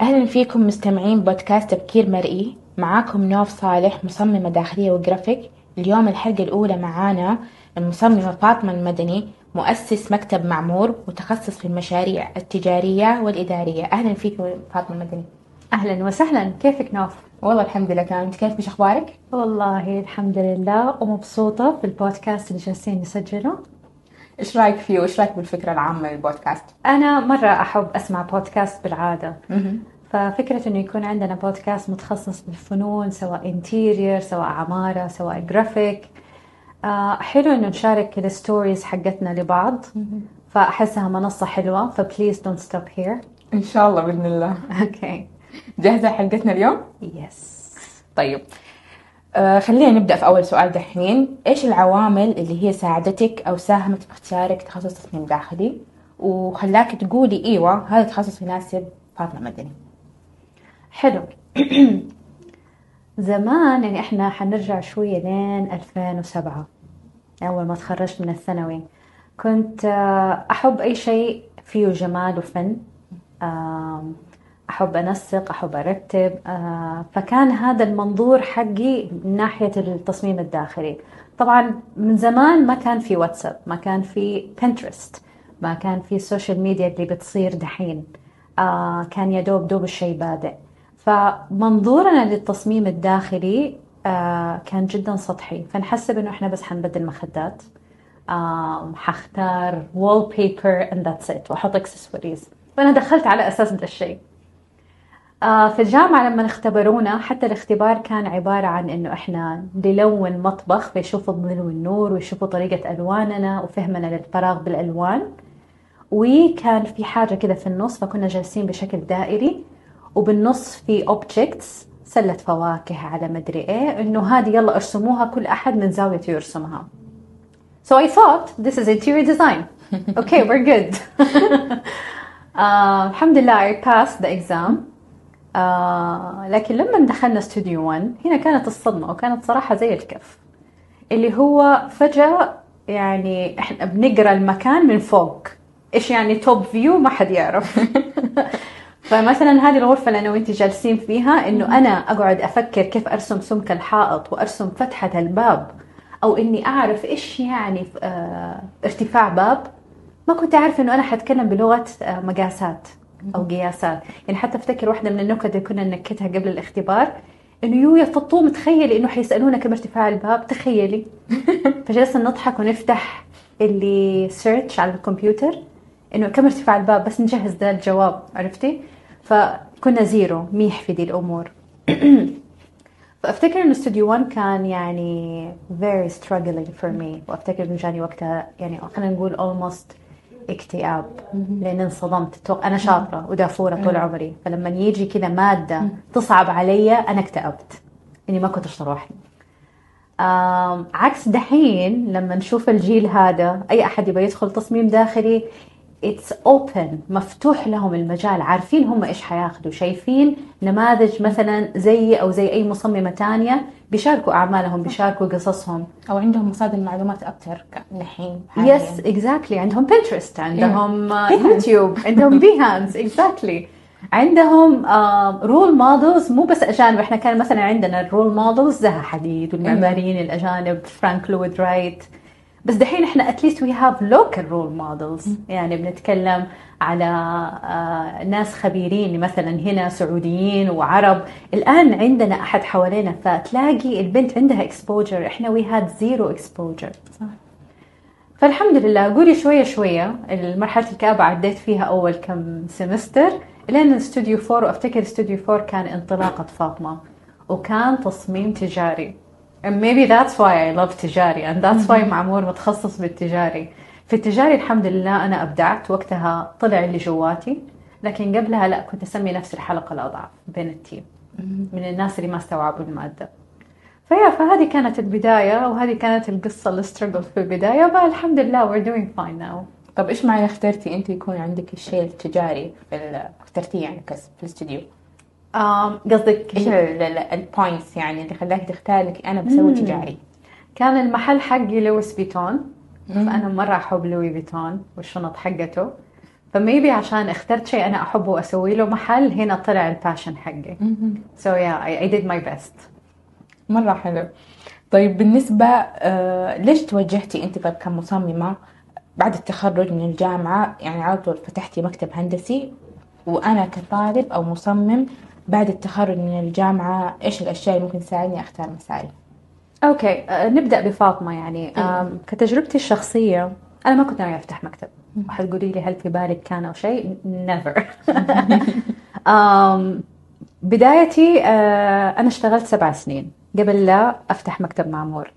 أهلا فيكم مستمعين بودكاست تفكير مرئي. معاكم نوف صالح مصممة داخلية وجرافيك. اليوم الحلقة الأولى معانا المصممة فاطمة المدني مؤسس مكتب معمور متخصص في المشاريع التجارية والإدارية. أهلا فيكم فاطمة المدني. أهلا وسهلا. كيفك نوف؟ والله الحمد لله أنت كيف مش أخبارك؟ والله الحمد لله ومبسوطة بالبودكاست اللي جالسين نسجله. إيش رأيك فيه وإيش رأيك بالفكرة العامة للبودكاست؟ أنا مرة أحب أسمع بودكاست بالعادة. ففكرة إنه يكون عندنا بودكاست متخصص بالفنون سواء interior سواء عمارة سواء جرافيك آه حلو إنه نشارك ال stories حقتنا لبعض. فأحسها منصة حلوة. ف please don't stop here إن شاء الله بإذن الله. okay جاهزة حلقتنا اليوم؟ yes طيب. آه خلينا نبدأ في أول سؤال دحين. إيش العوامل اللي هي ساعدتك أو ساهمت في اختيارك تخصص تصميم داخلي؟ وخلاك تقولي إيوة هذا تخصص يناسب فاطمة مدني. حلو. زمان يعني إحنا حنرجع شوية لين 2007 أول ما تخرجت من الثانوي. كنت آه، أحب أي شيء فيه جمال وفن. آم، أحب أنسق أحب أرتب آه، فكان هذا المنظور حقي من ناحية التصميم الداخلي. طبعا من زمان ما كان في واتساب ما كان في Pinterest ما كان في ال social media اللي بتصير دحين. آه، كان يا دوب دوب الشيء بادئ. فمنظورنا للتصميم الداخلي آه، كان جدا سطحي. فنحسب إنه إحنا بس حنبدل مخدات. حختار wallpaper and that's it وأحط اكسسوارز فأنا دخلت على أساس ده الشيء. في الجامعة لما اختبرونا حتى الاختبار كان عبارة عن إنه إحنا نلون مطبخ فيشوفوا الظل والنور ويشوفوا طريقة ألواننا وفهمنا للفراغ بالألوان وكان في حاجة كده في النص فكنا جالسين بشكل دائري وبالنص في اوبجكتس سلة فواكه على مدري إيه إنه هذه يلا ارسموها كل أحد من زاويته يرسمها. So I thought this is interior design. Okay, we're good. آه الحمد لله I passed the exam. آه لكن لما دخلنا استوديو 1 هنا كانت الصدمة وكانت صراحة زي الكف. اللي هو فجأة يعني إحنا بنقرأ المكان من فوق. إيش يعني توب فيو ما حد يعرف. فمثلا هذه الغرفة اللي أنا وأنت جالسين فيها إنه أنا أقعد أفكر كيف أرسم سمك الحائط وأرسم فتحة الباب أو إني أعرف إيش يعني آه ارتفاع باب ما كنت أعرف إنه أنا حتكلم بلغة آه مقاسات أو قياسات. يعني حتى أفتكر واحدة من النكت اللي كنا ننكتها قبل الاختبار إنه you يا فطوم تخيلي إنه حيسألونا كم ارتفاع الباب تخيلي. فجلسنا نضحك ونفتح ال search على الكمبيوتر إنه كم ارتفاع الباب بس نجهز ذا الجواب عرفتي؟ فكنا zero ميح في دي الأمور. فأفتكر إنه استوديو 1 كان يعني very struggling for me وأفتكر إنه جاني وقتها يعني خلينا نقول almost اكتئاب لأن انصدمت. أنا شاطرة ودافورة طول عمري. فلما يجي كذا مادة تصعب علي أنا اكتئبت. إني ما كنت أروح آم، عكس دحين لما نشوف الجيل هذا أي أحد يبغى يدخل تصميم داخلي it's open مفتوح لهم المجال. عارفين هم إيش حياخذوا شايفين نماذج مثلا زي أو زي أي مصممة تانية بيشاركوا أعمالهم بيشاركوا قصصهم. أو عندهم مصادر معلومات أكثر الحين yes exactly عندهم Pinterest عندهم آه، Behance. YouTube عندهم Behance exactly عندهم role models مو بس أجانب. إحنا كان مثلا عندنا ال role models زها حديد والمعماريين الأجانب فرانك لويد رايت بس دحين إحنا at least we have local role models يعني بنتكلم على آه، ناس خبيرين مثلا هنا سعوديين وعرب. الآن عندنا أحد حوالينا فتلاقي البنت عندها exposure إحنا we had zero exposure صح. فالحمد لله. قولي شوية شوية المرحلة الكآبة عديت فيها أول كم semester لين studio four وأفتكر studio four كان انطلاقة فاطمة وكان تصميم تجاري. And maybe that's why I love تجاري and that's why معمار متخصص بالتجاري. في التجاري الحمد لله أنا أبدعت وقتها طلع اللي جواتي لكن قبلها لا كنت أسمي نفسي الحلقة الأضعف بين ال team من الناس اللي ما استوعبوا المادة. فيا فهذه كانت البداية وهذه كانت القصة ال struggle في البداية فالحمد لله we're doing fine now. طب إيش معنى اخترتي أنت يكون عندك الشيء التجاري في اخترتيه يعني كس في الاستوديو؟ آم، قصدك إيش ال points يعني اللي خلاك تختار لك أنا بسوي تجاري. كان المحل حقي Louis Vuitton. فأنا مرة أحب Louis Vuitton والشنط حقته. ف maybe عشان اخترت شيء أنا احبه وأسوي له محل هنا طلع ال passion حقي. yeah I, I did my best. مرة حلو. طيب بالنسبة آه ليش توجهتي أنت طيب كمصممة بعد التخرج من الجامعة؟ يعني على طول فتحتي مكتب هندسي وأنا كطالب أو مصمم بعد التخرج من الجامعة إيش الأشياء اللي ممكن تساعدني أختار مساري؟ أوكي آه، نبدأ بفاطمة يعني. إيه. كتجربتي الشخصية أنا ما كنت ناوية أفتح مكتب. حتقولي لي هل في بالك كان أو شيء؟ Never. آم، بدايتي آه، أنا اشتغلت سبع سنين. قبل لا أفتح مكتب معمور.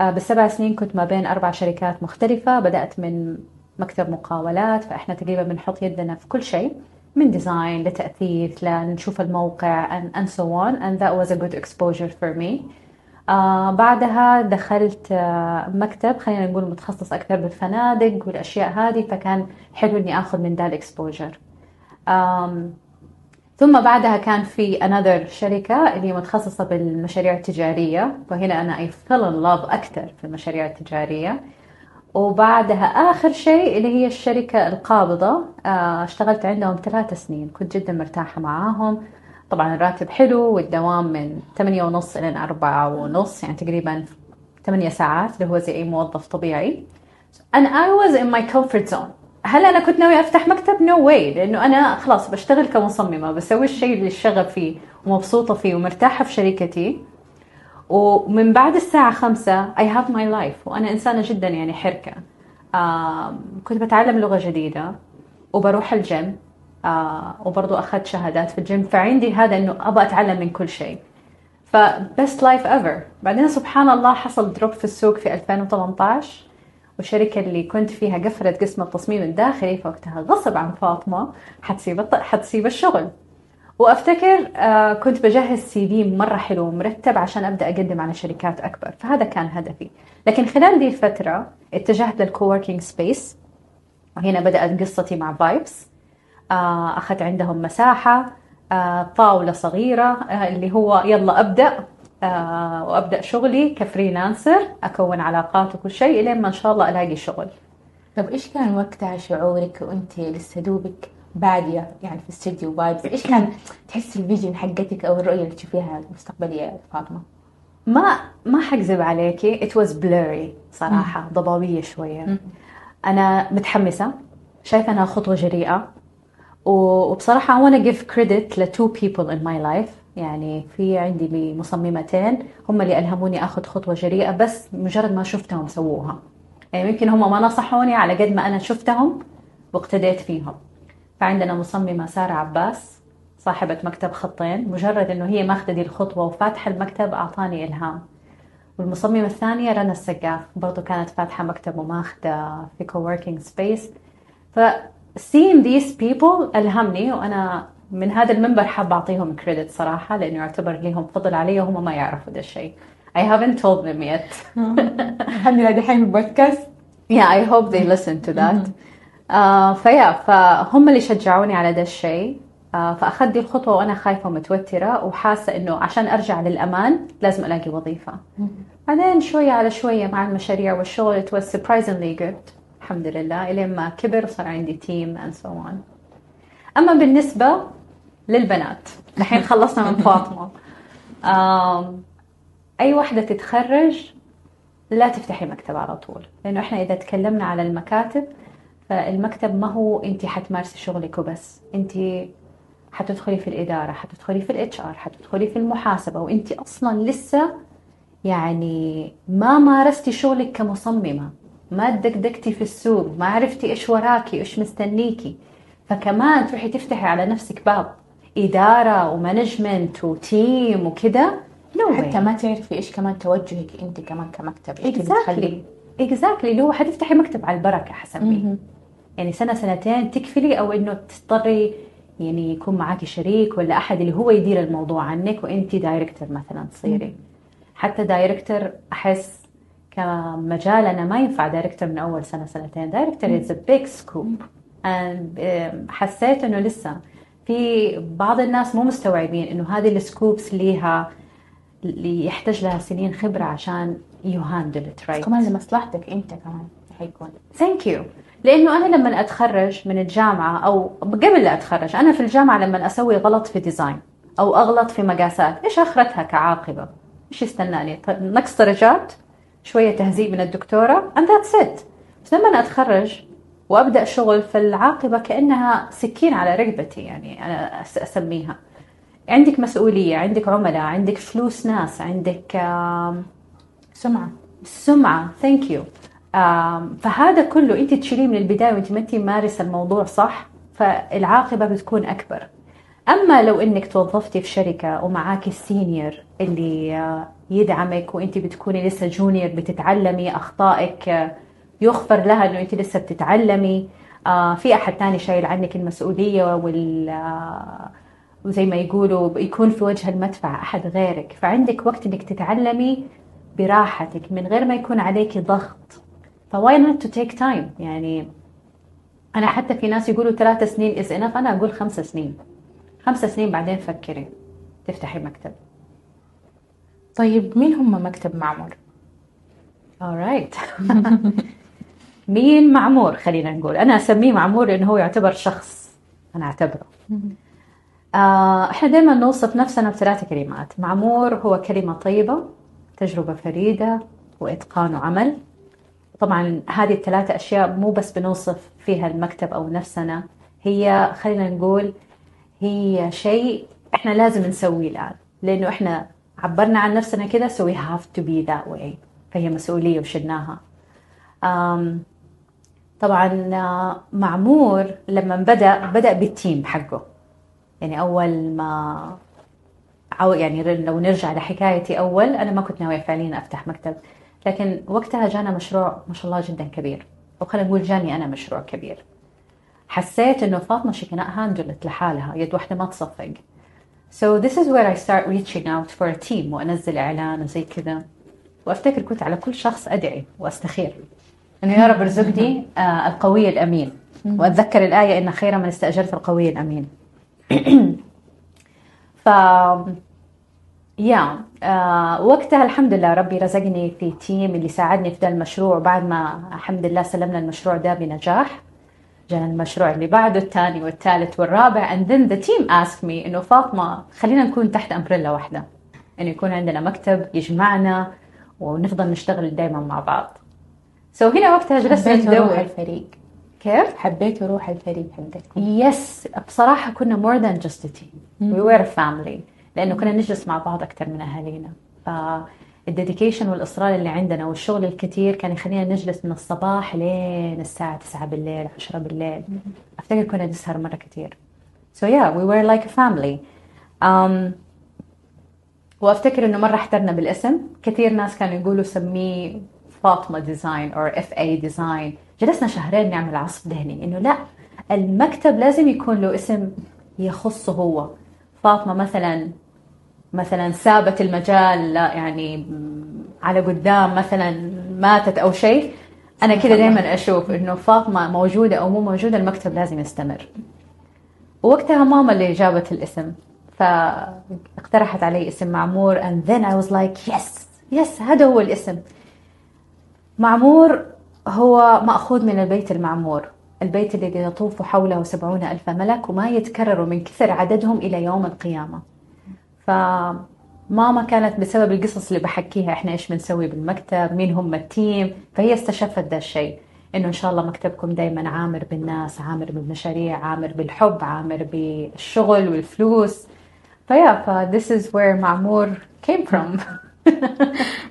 آه، بالسبع سنين كنت ما بين أربع شركات مختلفة. بدأت من مكتب مقاولات فإحنا تقريبا بنحط يدنا في كل شيء. من design لتأثيث لنشوف الموقع and, and so on. And that was a good exposure for me. آه بعدها دخلت آه مكتب خلينا نقول متخصص أكثر بالفنادق والأشياء هذه فكان حلو إني آخذ من ذا ال exposure آم، ثم بعدها كان في another شركة اللي متخصصة بالمشاريع التجارية وهنا أنا I fell in love أكثر في المشاريع التجارية. وبعدها آخر شيء اللي هي الشركة القابضة آه، اشتغلت عندهم ثلاث سنين. كنت جدا مرتاحة معاهم. طبعا الراتب حلو والدوام من ثمانية ونص إلى أربعة ونص يعني تقريبا ثمانية ساعات اللي هو زي أي موظف طبيعي. And I was in my comfort zone. هل أنا كنت ناوية أفتح مكتب؟ no way لأنه أنا خلاص بشتغل كمصممة بسوي الشيء اللي الشغف فيه ومبسوطة فيه ومرتاحة في شركتي. ومن بعد الساعة خمسة I have my life. وأنا إنسانة جدا يعني حركة. كنت بتعلم لغة جديدة وبروح الجيم. آه، وبرضو أخذت شهادات في الجيم. فعندي هذا إنه أبغى أتعلم من كل شيء. ف best life ever بعدين سبحان الله حصل drop في السوق في 2018 والشركة اللي كنت فيها قفلت قسم التصميم الداخلي فوقتها غصب عن فاطمة حتسيب حتسيب الشغل. وأفتكر آه كنت بجهز CV مرة حلو ومرتب عشان أبدأ أقدم على شركات أكبر فهذا كان هدفي. لكن خلال دي الفترة اتجهت لل coworking space وهنا بدأت قصتي مع فايبس آه أخذت عندهم مساحة آه طاولة صغيرة اللي هو يلا أبدأ وأبدأ شغلي ك freelancer أكون علاقات وكل شيء الين ما إن شاء الله ألاقي شغل. طب إيش كان وقتها شعورك وأنت لسه دوبك بادية يعني في استديو فايبس إيش كان تحس ال vision حقتك أو الرؤية اللي تشوفيها المستقبلية فاطمة؟ ما ما حكذب عليكي it was blurry صراحة ضبابية شوية. أنا متحمسة. شايفة أنها خطوة جريئة. و- وبصراحة I wanna give credit ل two people in my life. يعني في عندي مصممتين هم اللي ألهموني أخذ خطوة جريئة بس مجرد ما شفتهم سووها. يعني يمكن هم ما نصحوني على قد ما أنا شفتهم واقتديت فيهم. فعندنا مصممة سارة عباس صاحبة مكتب خطين مجرد إنه هي ماخذة دي الخطوة وفاتحة المكتب أعطاني إلهام. والمصممة الثانية رنا السقاف برضو كانت فاتحة مكتب وماخذة في coworking space. ف seeing these people ألهمني وأنا من هذا المنبر حابة أعطيهم كريدت صراحة لأنه يعتبر لهم فضل علي وهم ما يعرفوا ده الشيء. I haven't told them yet. الحمد لله دحين البودكاست. Yeah I hope they listen to that. آه فيا فهم اللي شجعوني على ده الشيء. آه فأخذت دي الخطوة وأنا خايفة ومتوترة وحاسة إنه عشان أرجع للأمان لازم ألاقي وظيفة. بعدين شوية على شوية مع المشاريع والشغل it was surprisingly good. الحمد لله. إلين ما كبر وصار عندي تيم and so on. أما بالنسبة للبنات الحين خلصنا من فاطمة. آم، أي واحدة تتخرج لا تفتحي مكتب على طول لأنه إحنا إذا تكلمنا على المكاتب فالمكتب ما هو انت حتمارسي شغلك وبس. انت حتدخلي في الإدارة حتدخلي في ال HR حتدخلي في المحاسبة وانت أصلا لسه يعني ما مارستي شغلك كمصممة. ما دقدقتي في السوق ما عرفتي إيش وراكي إيش مستنيكي. فكمان تروحي تفتحي على نفسك باب. إدارة و management و team وكذا no way. حتى ما تعرفي إيش كمان توجهك أنت كمان كمكتب إيش تبي exactly exactly اللي هو حتفتحي مكتب على البركة حسميه. يعني سنة سنتين تكفلي أو إنه تضطري يعني يكون معاكي شريك ولا أحد اللي هو يدير الموضوع عنك وانت director مثلا تصيري. حتى director أحس كمجال أنا ما ينفع director من أول سنة سنتين. director is a big scope حسيت إنه لسه في بعض الناس مو مستوعبين إنه هذه ال scopes ليها اللي يحتاج لها سنين خبرة عشان you handle it right كمان لمصلحتك أنت كمان حيكون. thank you لأنه أنا لما أتخرج من الجامعة أو قبل لا أتخرج أنا في الجامعة لما أسوي غلط في design أو أغلط في مقاسات إيش أخرتها كعاقبة؟ إيش يستناني؟ طيب نقص درجات شوية تهذيب من الدكتورة and that's it. بس لما أتخرج وأبدأ شغل فالعاقبه كأنها سكين على رقبتي يعني أنا أسميها. عندك مسؤولية عندك عملاء عندك فلوس ناس عندك آم، سمعة. سمعة. thank you فهذا كله انت تشيليه من البداية وانت ما انت مارسة الموضوع صح فالعاقبة بتكون أكبر. أما لو إنك توظفتي في شركة ومعاكي ال senior اللي آه، يدعمك وانت بتكوني لسه junior بتتعلمي أخطائك آه، يغفر لها إنه انت لسه بتتعلمي آه، في أحد تاني شايل عنك المسؤولية وال وزي ما يقولوا يكون في وجه المدفع أحد غيرك. فعندك وقت إنك تتعلمي براحتك من غير ما يكون عليك ضغط. ف why not to take time يعني أنا حتى في ناس يقولوا ثلاث سنين is enough أنا أقول خمس سنين. خمس سنين بعدين فكري تفتحي مكتب. طيب مين هم مكتب معمر؟ alright مين معمور؟ خلينا نقول. أنا أسميه معمور لأنه هو يعتبر شخص أنا أعتبره. آه، إحنا دائما نوصف نفسنا بثلاث كلمات. معمور هو كلمة طيبة تجربة فريدة وإتقان وعمل. طبعا هذه الثلاثة أشياء مو بس بنوصف فيها المكتب أو نفسنا هي خلينا نقول هي شيء إحنا لازم نسويه الآن لأنه إحنا عبرنا عن نفسنا كده so we have to be that way فهي مسؤولية وشلناها. طبعا آه، معمور لما بدأ بدأ بالتيم حقه. يعني أول ما يعني لو نرجع لحكايتي أول أنا ما كنت ناوية فعليا أفتح مكتب. لكن وقتها جانا مشروع ما شاء الله جدا كبير. أو خلينا نقول جاني أنا مشروع كبير. حسيت she cannot handle it لحالها يد واحدة ما تصفق. So this is where I start reaching out for a team وأنزل إعلان وزي كذا. وأفتكر كنت على كل شخص أدعي وأستخير. إنه يا رب ارزقني آه القوي الأمين. وأتذكر الآية إن خير من استأجرت القوي الأمين. ف يا آه وقتها الحمد لله ربي رزقني في تيم اللي ساعدني في ده المشروع. بعد ما الحمد لله سلمنا المشروع ده بنجاح جانا المشروع اللي بعده الثاني والثالث والرابع. And then the team asked me إنه فاطمة خلينا نكون تحت umbrella واحدة. إنه يكون عندنا مكتب يجمعنا ونفضل نشتغل دائما مع بعض. so so هنا وقتها روح ندور. الفريق. كيف؟ حبيت روح الفريق حقكم yes بصراحة كنا more than just a team. We were a family. لأنه كنا نجلس مع بعض أكثر من أهالينا. فال dedication والإصرار اللي عندنا والشغل الكثير كان يخلينا نجلس من الصباح لين الساعة 9 بالليل 10 بالليل. أفتكر كنا نسهر مرة كثير yeah we were like a family. Um, وأفتكر إنه مرة احترنا بالاسم. كثير ناس كانوا يقولوا سميه فاطمة design أو FA design جلسنا شهرين نعمل عصف ذهني. إنه لا المكتب لازم يكون له اسم يخصه هو. فاطمة مثلا مثلا سابت المجال يعني على قدام مثلا ماتت أو شيء أنا كده دائما أشوف إنه فاطمة موجودة أو مو موجودة المكتب لازم يستمر. ووقتها ماما اللي جابت الاسم فاقترحت علي اسم معمور and then I was like yes yes هذا هو الاسم. معمور هو مأخوذ من البيت المعمور. البيت الذي يطوف حوله سبعون ألف ملك وما يتكرر من كثر عددهم إلى يوم القيامة. فماما كانت بسبب القصص اللي بحكيها إحنا إيش بنسوي بالمكتب مين هم التيم فهي استشفت ده الشيء. إنه إن شاء الله مكتبكم دائما عامر بالناس عامر بالمشاريع عامر بالحب عامر بالشغل والفلوس. ف yeah ف this is where معمور came from.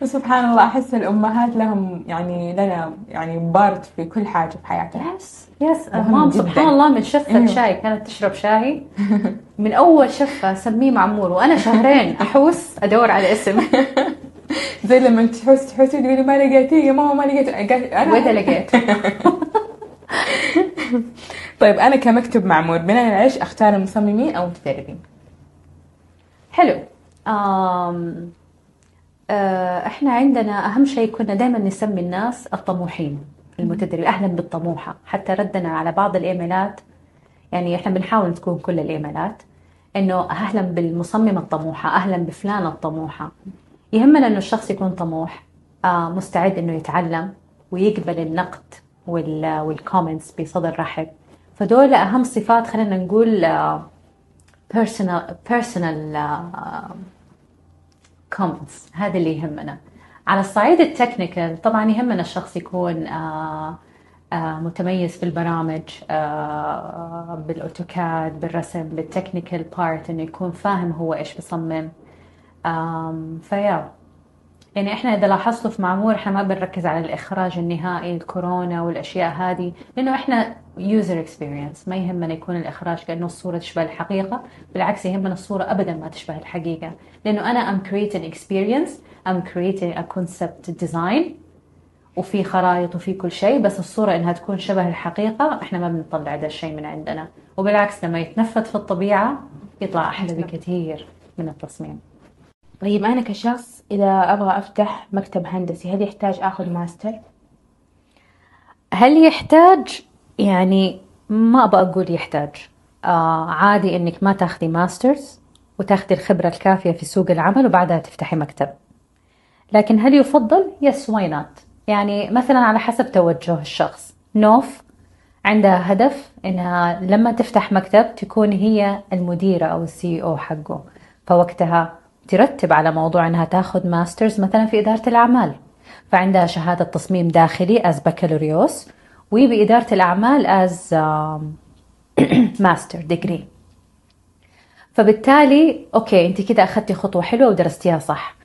سبحان الله أحس الأمهات لهم يعني لنا يعني part في كل حاجة في حياتنا yes yes ma'am. سبحان الله من شفة أيوه. شاي كانت تشرب شاي. من أول شفة سميه معمور وأنا شهرين أحوس أدور على اسم. زي لما تحس تحسي تقولي ما لقيتيه يا ماما ما لقيت أنا وإذا لقيت؟ طيب أنا كمكتب معمور بناء على إيش أختار المصممين أو المتدربين؟ حلو. آه، إحنا عندنا أهم شيء كنا دائما نسمي الناس الطموحين المتدربين أهلا بالطموحة. حتى ردنا على بعض الإيميلات يعني إحنا بنحاول تكون كل الإيميلات إنه أهلا بالمصممه الطموحة أهلا بفلانه الطموحة. يهمنا إنه الشخص يكون طموح آه، مستعد إنه يتعلم ويقبل النقد وال comments بصدر رحب. فدول أهم صفات خلينا نقول personal personal comments هذا اللي يهمنا. على الصعيد ال technical طبعا يهمنا الشخص يكون آه آه متميز في البرامج آه بال AutoCAD بالرسم بال technical part إنه يكون فاهم هو إيش بيصمم ف yeah. يعني إحنا إذا لاحظتوا في معمور إحنا ما بنركز على الإخراج النهائي الكورونا والأشياء هذه لأنه إحنا user experience ما يهمنا يكون الإخراج كأنه الصورة تشبه الحقيقة بالعكس يهمنا الصورة ابدا ما تشبه الحقيقة. لأنه أنا I'm creating experience I'm creating a concept design وفي خرائط وفي كل شيء بس الصورة إنها تكون شبه الحقيقة إحنا ما بنطلع ده الشيء من عندنا. وبالعكس لما يتنفذ في الطبيعة يطلع أحلى بكثير من التصميم. طيب أنا كشخص إذا أبغى أفتح مكتب هندسي هل يحتاج أخذ ماستر؟ هل يحتاج؟ يعني ما أبغى أقول يحتاج. آه عادي إنك ما تاخذي masters وتاخذي الخبرة الكافية في سوق العمل وبعدها تفتحي مكتب. لكن هل يفضل؟ yes why not يعني مثلا على حسب توجه الشخص. نوف عندها هدف إنها لما تفتح مكتب تكون هي المديرة أو ال CEO حقه. فوقتها ترتب على موضوع إنها تاخذ masters مثلا في إدارة الأعمال. فعندها شهادة تصميم داخلي as بكالوريوس وبإدارة الأعمال as master degree فبالتالي okay أنت كده أخذتي خطوة حلوة ودرستيها صح.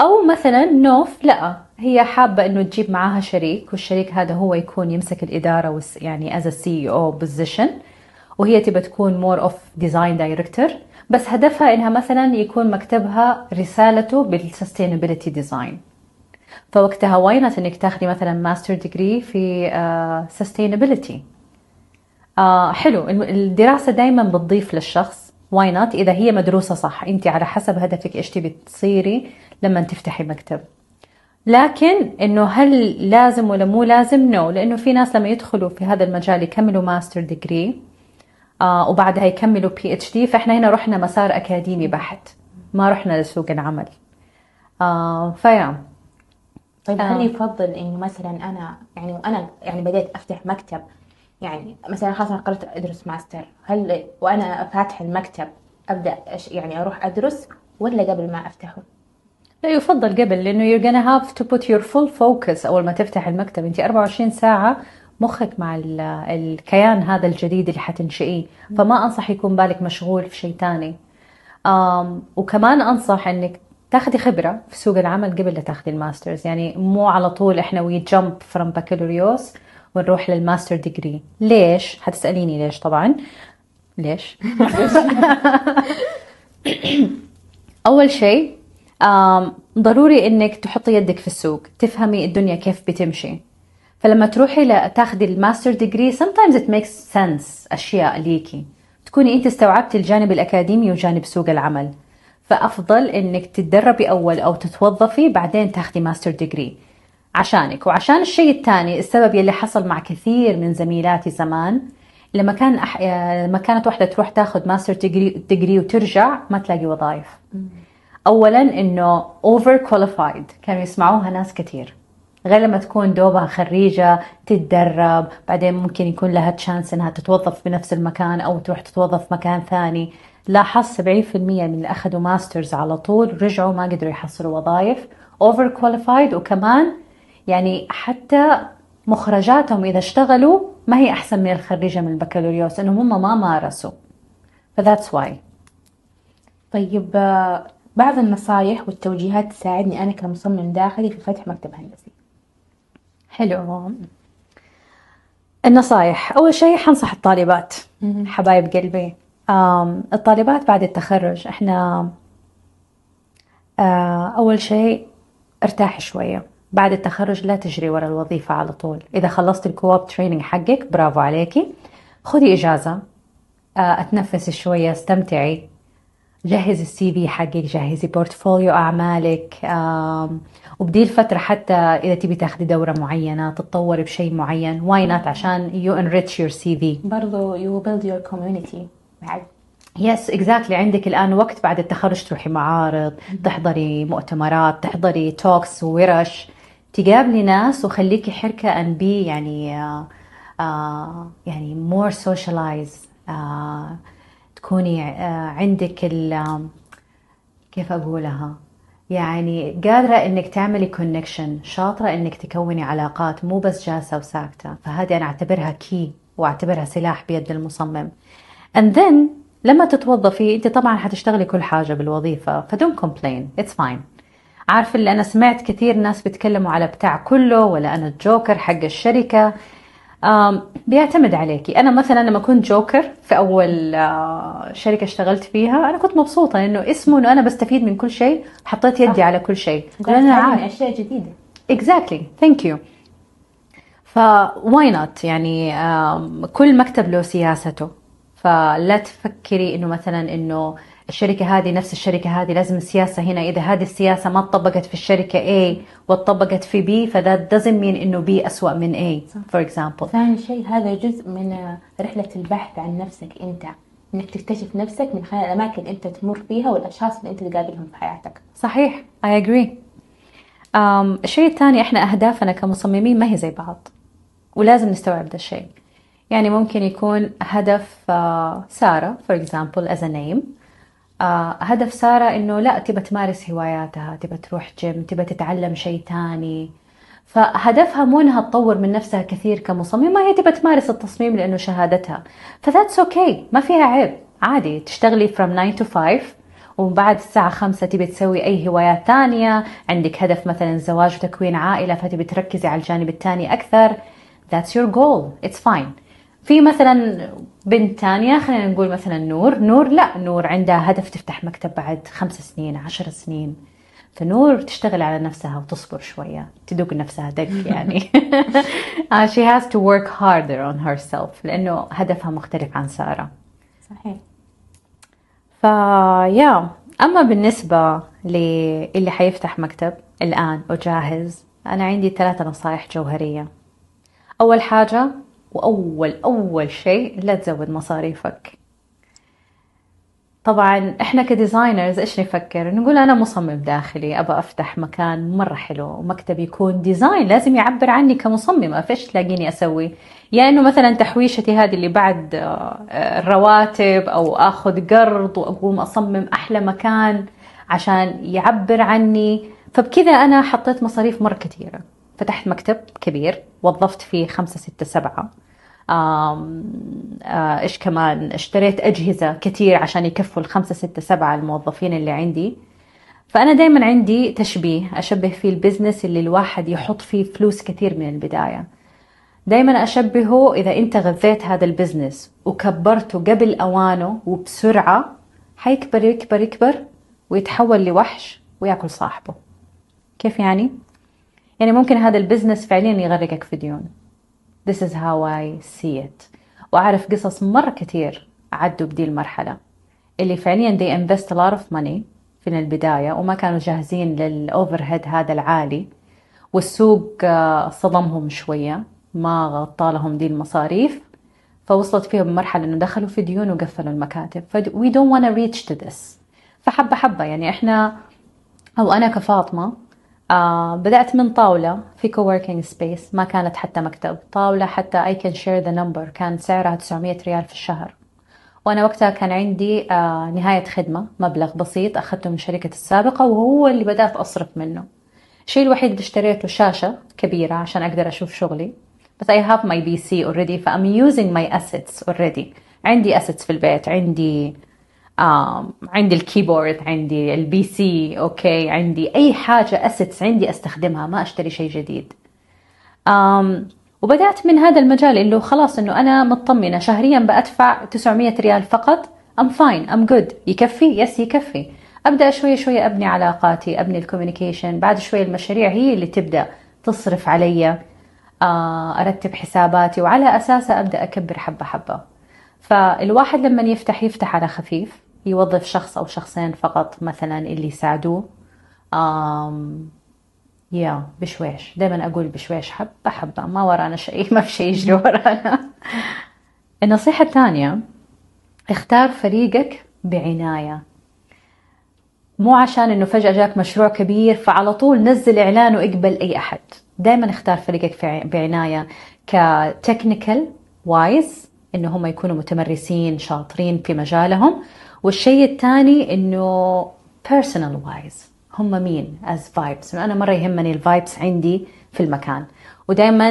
أو مثلا نوف لا هي حابة إنه تجيب معاها شريك والشريك هذا هو يكون يمسك الإدارة يعني as CEO position وهي تبى تكون more of design director بس هدفها إنها مثلا يكون مكتبها رسالته بال sustainability design فوقتها واينت إنك تاخذي مثلا master degree في sustainability uh, uh, حلو. الدراسة دائما بتضيف للشخص. why not إذا هي مدروسة صح. أنت على حسب هدفك إيش تبي تصيري لما تفتحي مكتب. لكن إنه هل لازم ولا مو لازم؟ no no. لأنه في ناس لما يدخلوا في هذا المجال يكملوا master degree وبعدها يكملوا PhD فإحنا هنا رحنا مسار أكاديمي بحت ما رحنا لسوق العمل. آه ف yeah. طيب هل يفضل إنه مثلا أنا يعني وأنا يعني بديت أفتح مكتب يعني مثلا خلاص أنا قررت أدرس ماستر هل وأنا فاتح المكتب أبدأ يعني أروح أدرس ولا قبل ما أفتحه؟ لا يفضل قبل لأنه you're gonna have to put your full focus أول ما تفتح المكتب. أنت 24 ساعة مخك مع الكيان هذا الجديد اللي حتنشئيه. فما أنصح يكون بالك مشغول في شيء ثاني. وكمان أنصح إنك تاخذي خبرة في سوق العمل قبل لا تاخذي ال masters. يعني مو على طول إحنا we jump from بكالوريوس ونروح لل master degree ليش؟ حتسأليني ليش طبعا. ليش؟ أول شيء ضروري إنك تحطي يدك في السوق. تفهمي الدنيا كيف بتمشي. فلما تروحي تاخذي ال master degree sometimes it makes sense أشياء ليكي. تكوني أنت استوعبتي الجانب الأكاديمي وجانب سوق العمل. فأفضل إنك تتدربي أول أو تتوظفي بعدين تاخذي master degree عشانك. وعشان الشيء الثاني السبب يلي حصل مع كثير من زميلاتي زمان. لما كان أح... لما كانت واحدة تروح تاخذ master degree, degree وترجع ما تلاقي وظائف. اولا إنه over qualified كانوا يسمعوها ناس كثير. غير لما تكون دوبها خريجة تتدرب بعدين ممكن يكون لها chance إنها تتوظف بنفس المكان أو تروح تتوظف مكان ثاني. لاحظت 70% من اللي أخذوا masters على طول رجعوا ما قدروا يحصلوا وظائف. over qualified وكمان يعني حتى مخرجاتهم إذا اشتغلوا ما هي أحسن من الخريجة من البكالوريوس إنهم هم ما مارسوا. فذاتس واي. طيب بعض النصائح والتوجيهات تساعدني أنا كمصمم داخلي في فتح مكتب هندسي حلو. النصائح أول شيء حنصح الطالبات. حبايب قلبي. الطالبات بعد التخرج إحنا أول شيء ارتاحي شوية. بعد التخرج لا تجري ورا الوظيفة على طول. إذا خلصت ال co-op training حقك برافو عليكي. خذي إجازة. أتنفسي شوية استمتعي. جهزي ال CV حقك جهزي portfolio أعمالك وبدي الفترة حتى إذا تبي تاخذي دورة معينة تتطوري بشيء معين. why not عشان you enrich your CV برضو you build your community بعد. yes yes, exactly exactly. عندك الآن وقت بعد التخرج تروحي معارض تحضري مؤتمرات تحضري talks وورش تقابلي ناس وخليكي حركة and be يعني آه آه يعني more socialize آه تكوني آه عندك ال كيف أقولها؟ يعني قادرة إنك تعملي connection شاطرة إنك تكوني علاقات مو بس جالسة وساكتة. فهذه أنا أعتبرها key وأعتبرها سلاح بيد المصمم. And then لما تتوظفي أنت طبعا حتشتغلي كل حاجة بالوظيفة. ف don't complain it's fine عارف اللي أنا سمعت كثير ناس بيتكلموا على بتاع كله ولا أنا الجوكر حق الشركة. بيعتمد عليكي. أنا مثلا لما كنت جوكر في أول آه، شركة اشتغلت فيها أنا كنت مبسوطة إنه اسمه إنه أنا بستفيد من كل شيء حطيت يدي على كل شيء. أنا عارف. أشياء جديدة. exactly thank you ف why not يعني كل مكتب له سياسته. فلا تفكري إنه مثلا إنه الشركة هذه نفس الشركة هذه لازم السياسة هنا إذا هذه السياسة ما طبقت في الشركة A وطبقت في B فذا doesn't mean إنه B أسوأ من A for example. ثاني شيء هذا جزء من رحلة البحث عن نفسك أنت إنك تكتشف نفسك من خلال الأماكن اللي أنت تمر فيها والأشخاص اللي أنت تقابلهم في حياتك. صحيح I agree. Um, الشيء الثاني إحنا أهدافنا كمصممين ما هي زي بعض ولازم نستوعب ده الشيء. يعني ممكن يكون هدف uh, سارة for example as a name. آه هدف سارة إنه لا تبى تمارس هواياتها تبى تروح جيم تبى تتعلم شيء تاني فهدفها مو إنها تطور من نفسها كثير كمصممة هي تبى تمارس التصميم لأنه شهادتها. فذاتس أوكي okay. ما فيها عيب. عادي تشتغلي from 9 to 5 وبعد الساعة خمسة تبي تسوي أي هوايات تانية عندك هدف مثلا زواج وتكوين عائلة فتبي تركزي على الجانب الثاني أكثر. That's your goal. It's fine. في مثلا بنت تانية خلينا نقول مثلا نور. نور لا نور عندها هدف تفتح مكتب بعد خمس سنين عشر سنين. فنور تشتغل على نفسها وتصبر شوية تدق نفسها دق يعني. Uh, she has to work harder on herself لأنه هدفها مختلف عن سارة. صحيح. فيا أما بالنسبة للي حيفتح مكتب الآن وجاهز أنا عندي ثلاثة نصائح جوهرية. أول حاجة وأول أول شيء لا تزود مصاريفك. طبعا إحنا ك designers إيش نفكر؟ نقول أنا مصمم داخلي أبى أفتح مكان مرة حلو ومكتب يكون design لازم يعبر عني كمصممة فإيش تلاقيني أسوي؟ يا إنه مثلا تحويشتي هذه اللي بعد آه، الرواتب أو آخذ قرض وأقوم أصمم أحلى مكان عشان يعبر عني. فبكذا أنا حطيت مصاريف مرة كثيرة. فتحت مكتب كبير وظفت فيه خمسة ستة سبعة. إيش كمان اشتريت أجهزة كثير عشان يكفوا الخمسة ستة سبعة الموظفين اللي عندي. فأنا دائما عندي تشبيه أشبه فيه البزنس اللي الواحد يحط فيه فلوس كثير من البداية. دائما أشبهه إذا أنت غذيت هذا ال business وكبرته قبل أوانه وبسرعة حيكبر يكبر يكبر ويتحول لوحش ويأكل صاحبه. كيف يعني؟ يعني ممكن هذا ال business فعليا يغرقك في ديون. This is how I see it. وأعرف قصص مرة كتير عدوا بدي المرحلة. اللي فعليا they invest a lot of money في البداية وما كانوا جاهزين لل overhead هذا العالي. والسوق آه، صدمهم شوية ما غطى لهم دي المصاريف. فوصلت فيهم مرحلة إنه دخلوا في ديون وقفلوا المكاتب. ف we don't wanna reach to this. فحبة حبة يعني إحنا أو أنا كفاطمة آه بدأت من طاولة في coworking space ما كانت حتى مكتب. طاولة حتى I can share the number كان سعرها 900 ريال في الشهر. وأنا وقتها كان عندي آه نهاية خدمة مبلغ بسيط أخذته من شركة السابقة وهو اللي بدأت أصرف منه. الشيء الوحيد اللي اشتريته شاشة كبيرة عشان أقدر أشوف شغلي. بس I have my PC already ف I'm using my assets already. عندي assets في البيت عندي عندي ال keyboard عندي ال PC okay عندي أي حاجة assets عندي أستخدمها ما أشتري شيء جديد. وبدأت من هذا المجال اللي خلاص إنه أنا مطمنة شهريا بدفع 900 ريال فقط. I'm fine I'm good يكفي؟ yes يكفي. أبدأ شوي شوي أبني علاقاتي أبني الكوميونيكيشن. بعد شوي المشاريع هي اللي تبدأ تصرف علي. آه، أرتب حساباتي وعلى اساسها أبدأ أكبر حبة حبة. فالواحد لما يفتح يفتح على خفيف. يوظف شخص أو شخصين فقط مثلا اللي يساعدوه. آم يا بشويش. دائما أقول بشويش. حبة حبة. ما ورانا شيء ما في شيء يجري ورانا. النصيحة الثانية اختار فريقك بعناية. مو عشان إنه فجأة جاك مشروع كبير فعلى طول نزل إعلان وإقبل أي أحد. دائما اختار فريقك بعناية. ك technical wise إنه هم يكونوا متمرسين شاطرين في مجالهم والشيء الثاني إنه personal wise هم مين؟ as vibes. أنا مرة يهمني ال vibes عندي في المكان. ودائما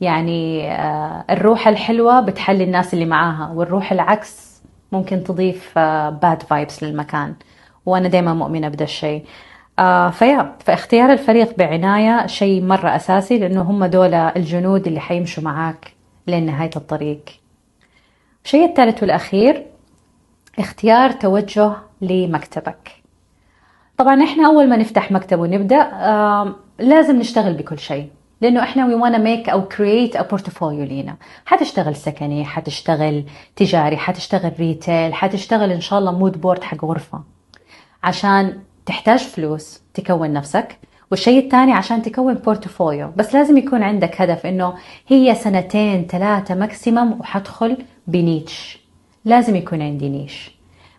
يعني آه، الروح الحلوة بتحلي الناس اللي معاها والروح العكس ممكن تضيف bad vibes للمكان. وأنا دائما مؤمنة بدا الشيء. آه فيا فاختيار الفريق بعناية شيء مرة أساسي لأنه هم دول الجنود اللي حيمشوا معاك لين نهايه الطريق. الشيء الثالث والأخير اختيار توجه لمكتبك. طبعا إحنا أول ما نفتح مكتب ونبدأ لازم نشتغل بكل شيء لأنه إحنا we wanna make or create a portfolio لينا. حتشتغل سكني حتشتغل تجاري حتشتغل retail حتشتغل إن شاء الله mood board حق غرفة. عشان تحتاج فلوس تكون نفسك والشيء الثاني عشان تكون portfolio بس لازم يكون عندك هدف إنه هي سنتين ثلاثة maximum وحدخل ب niche. لازم يكون عندي niche.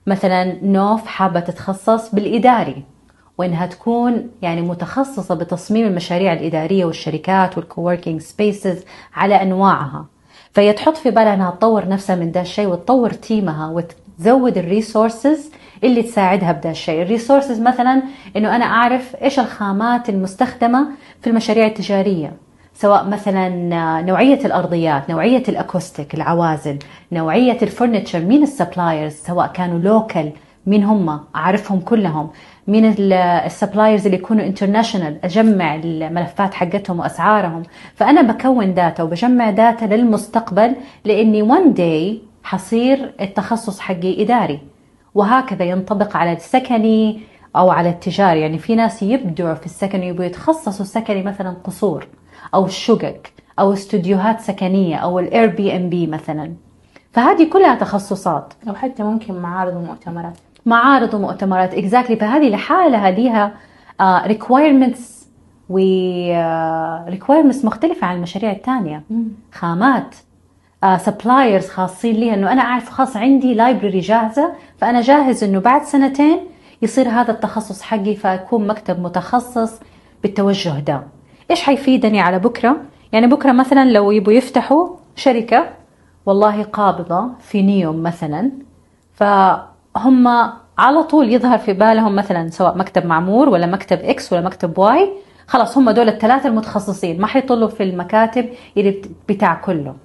مثلا نوف حابة تتخصص بالإداري وإنها تكون يعني متخصصة بتصميم المشاريع الإدارية والشركات وال coworking spaces على أنواعها. فهي تحط في بالها إنها تطور نفسها من ده الشيء وتطور team ها وتزود ال resources اللي تساعدها بدا الشيء. ال resources مثلا إنه أنا أعرف إيش الخامات المستخدمة في المشاريع التجارية. سواء مثلا نوعية الأرضيات نوعية ال acoustic العوازل نوعية ال furniture مين ال suppliers سواء كانوا local مين هم أعرفهم كلهم مين ال suppliers اللي يكونوا international أجمع الملفات حقتهم وأسعارهم. فأنا بكون data وبجمع data للمستقبل لأني one day حصير التخصص حقي إداري. وهكذا ينطبق على السكني أو على التجاري. يعني في ناس يبدعوا في السكني يبغوا يتخصصوا سكني مثلا قصور. أو شقق أو استوديوهات سكنية أو ال Airbnb مثلا. فهذه كلها تخصصات. أو حتى ممكن معارض ومؤتمرات. معارض ومؤتمرات exactly فهذه لحالها ليها requirements و requirements مختلفة عن المشاريع الثانية. خامات suppliers خاصين ليها. إنه أنا أعرف خاص عندي library جاهزة فأنا جاهز إنه بعد سنتين يصير هذا التخصص حقي فأكون مكتب متخصص بالتوجه ده. إيش حيفيدني على بكرة؟ يعني بكرة مثلا لو يبوا يفتحوا شركة والله قابضة في نيوم مثلا فهم على طول يظهر في بالهم مثلا سواء مكتب معمور ولا مكتب X ولا مكتب Y خلاص هم دول الثلاثة المتخصصين ما حيطلوا في المكاتب اللي بت- بتاع كله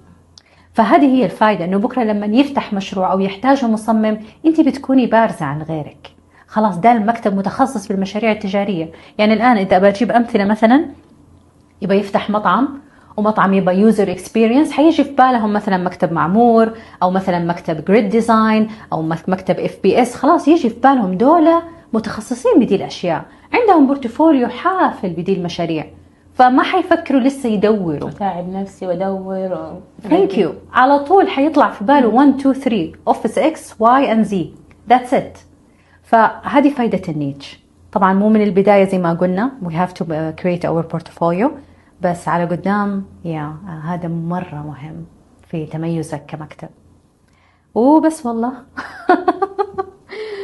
فهذه هي الفائدة إنه بكرة لما يفتح مشروع أو يحتاج مصمم أنت بتكوني بارزة عن غيرك. خلاص ده المكتب متخصص بالمشاريع التجارية. يعني الآن إذا بجيب أمثلة مثلا يبغى يفتح مطعم ومطعم يبغى user experience حيجي في بالهم مثلا مكتب معمور أو مثلا مكتب Grid Design أو مك- مكتب FBS خلاص يجي في بالهم دولة متخصصين بدي الأشياء. عندهم portfolio حافل بدي المشاريع. فما حيفكروا لسه يدوروا. أتعب نفسي وأدور و... thank you على طول حيطلع في باله 1 2 3 office X Y and Z that's it فهذه فائده ال niche. طبعا مو من البداية زي ما قلنا. Have to uh, create our portfolio. بس على قدام yeah هذا مرة مهم في تميزك كمكتب. وبس والله.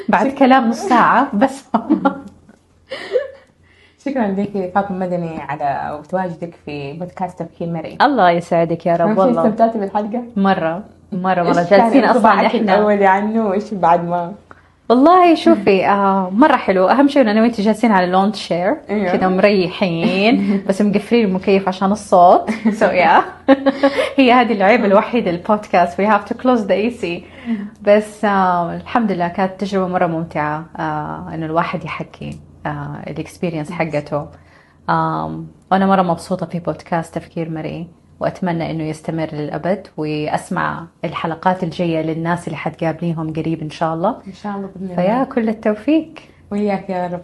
بعد كلام نص ساعة بس شكرا لك فاطمة مدني على تواجدك في بودكاست تفكير مرئي الله يسعدك يا رب والله. استمتعتي بالحلقة؟ مرة مرة مره جالسين أصلا إحنا. الأولي عنه وإيش بعد ما؟ والله شوفي آه مرة حلو. أهم شيء إن أنا وأنت جالسين على lounge chair أيوة. كذا مريحين بس مقفلين المكيف عشان الصوت. so yeah هي هذه العيب الوحيد البودكاست. We have to close the AC بس آه الحمد لله كانت تجربة مرة ممتعة آه إنه الواحد يحكي آه ال experience حقته. آم، وأنا مرة مبسوطة في بودكاست تفكير مرئي وأتمنى إنه يستمر للأبد وأسمع الحلقات الجاية للناس اللي حتقابليهم قريب إن شاء الله. إن شاء الله بإذن الله. فيا كل التوفيق. وإياك يا رب.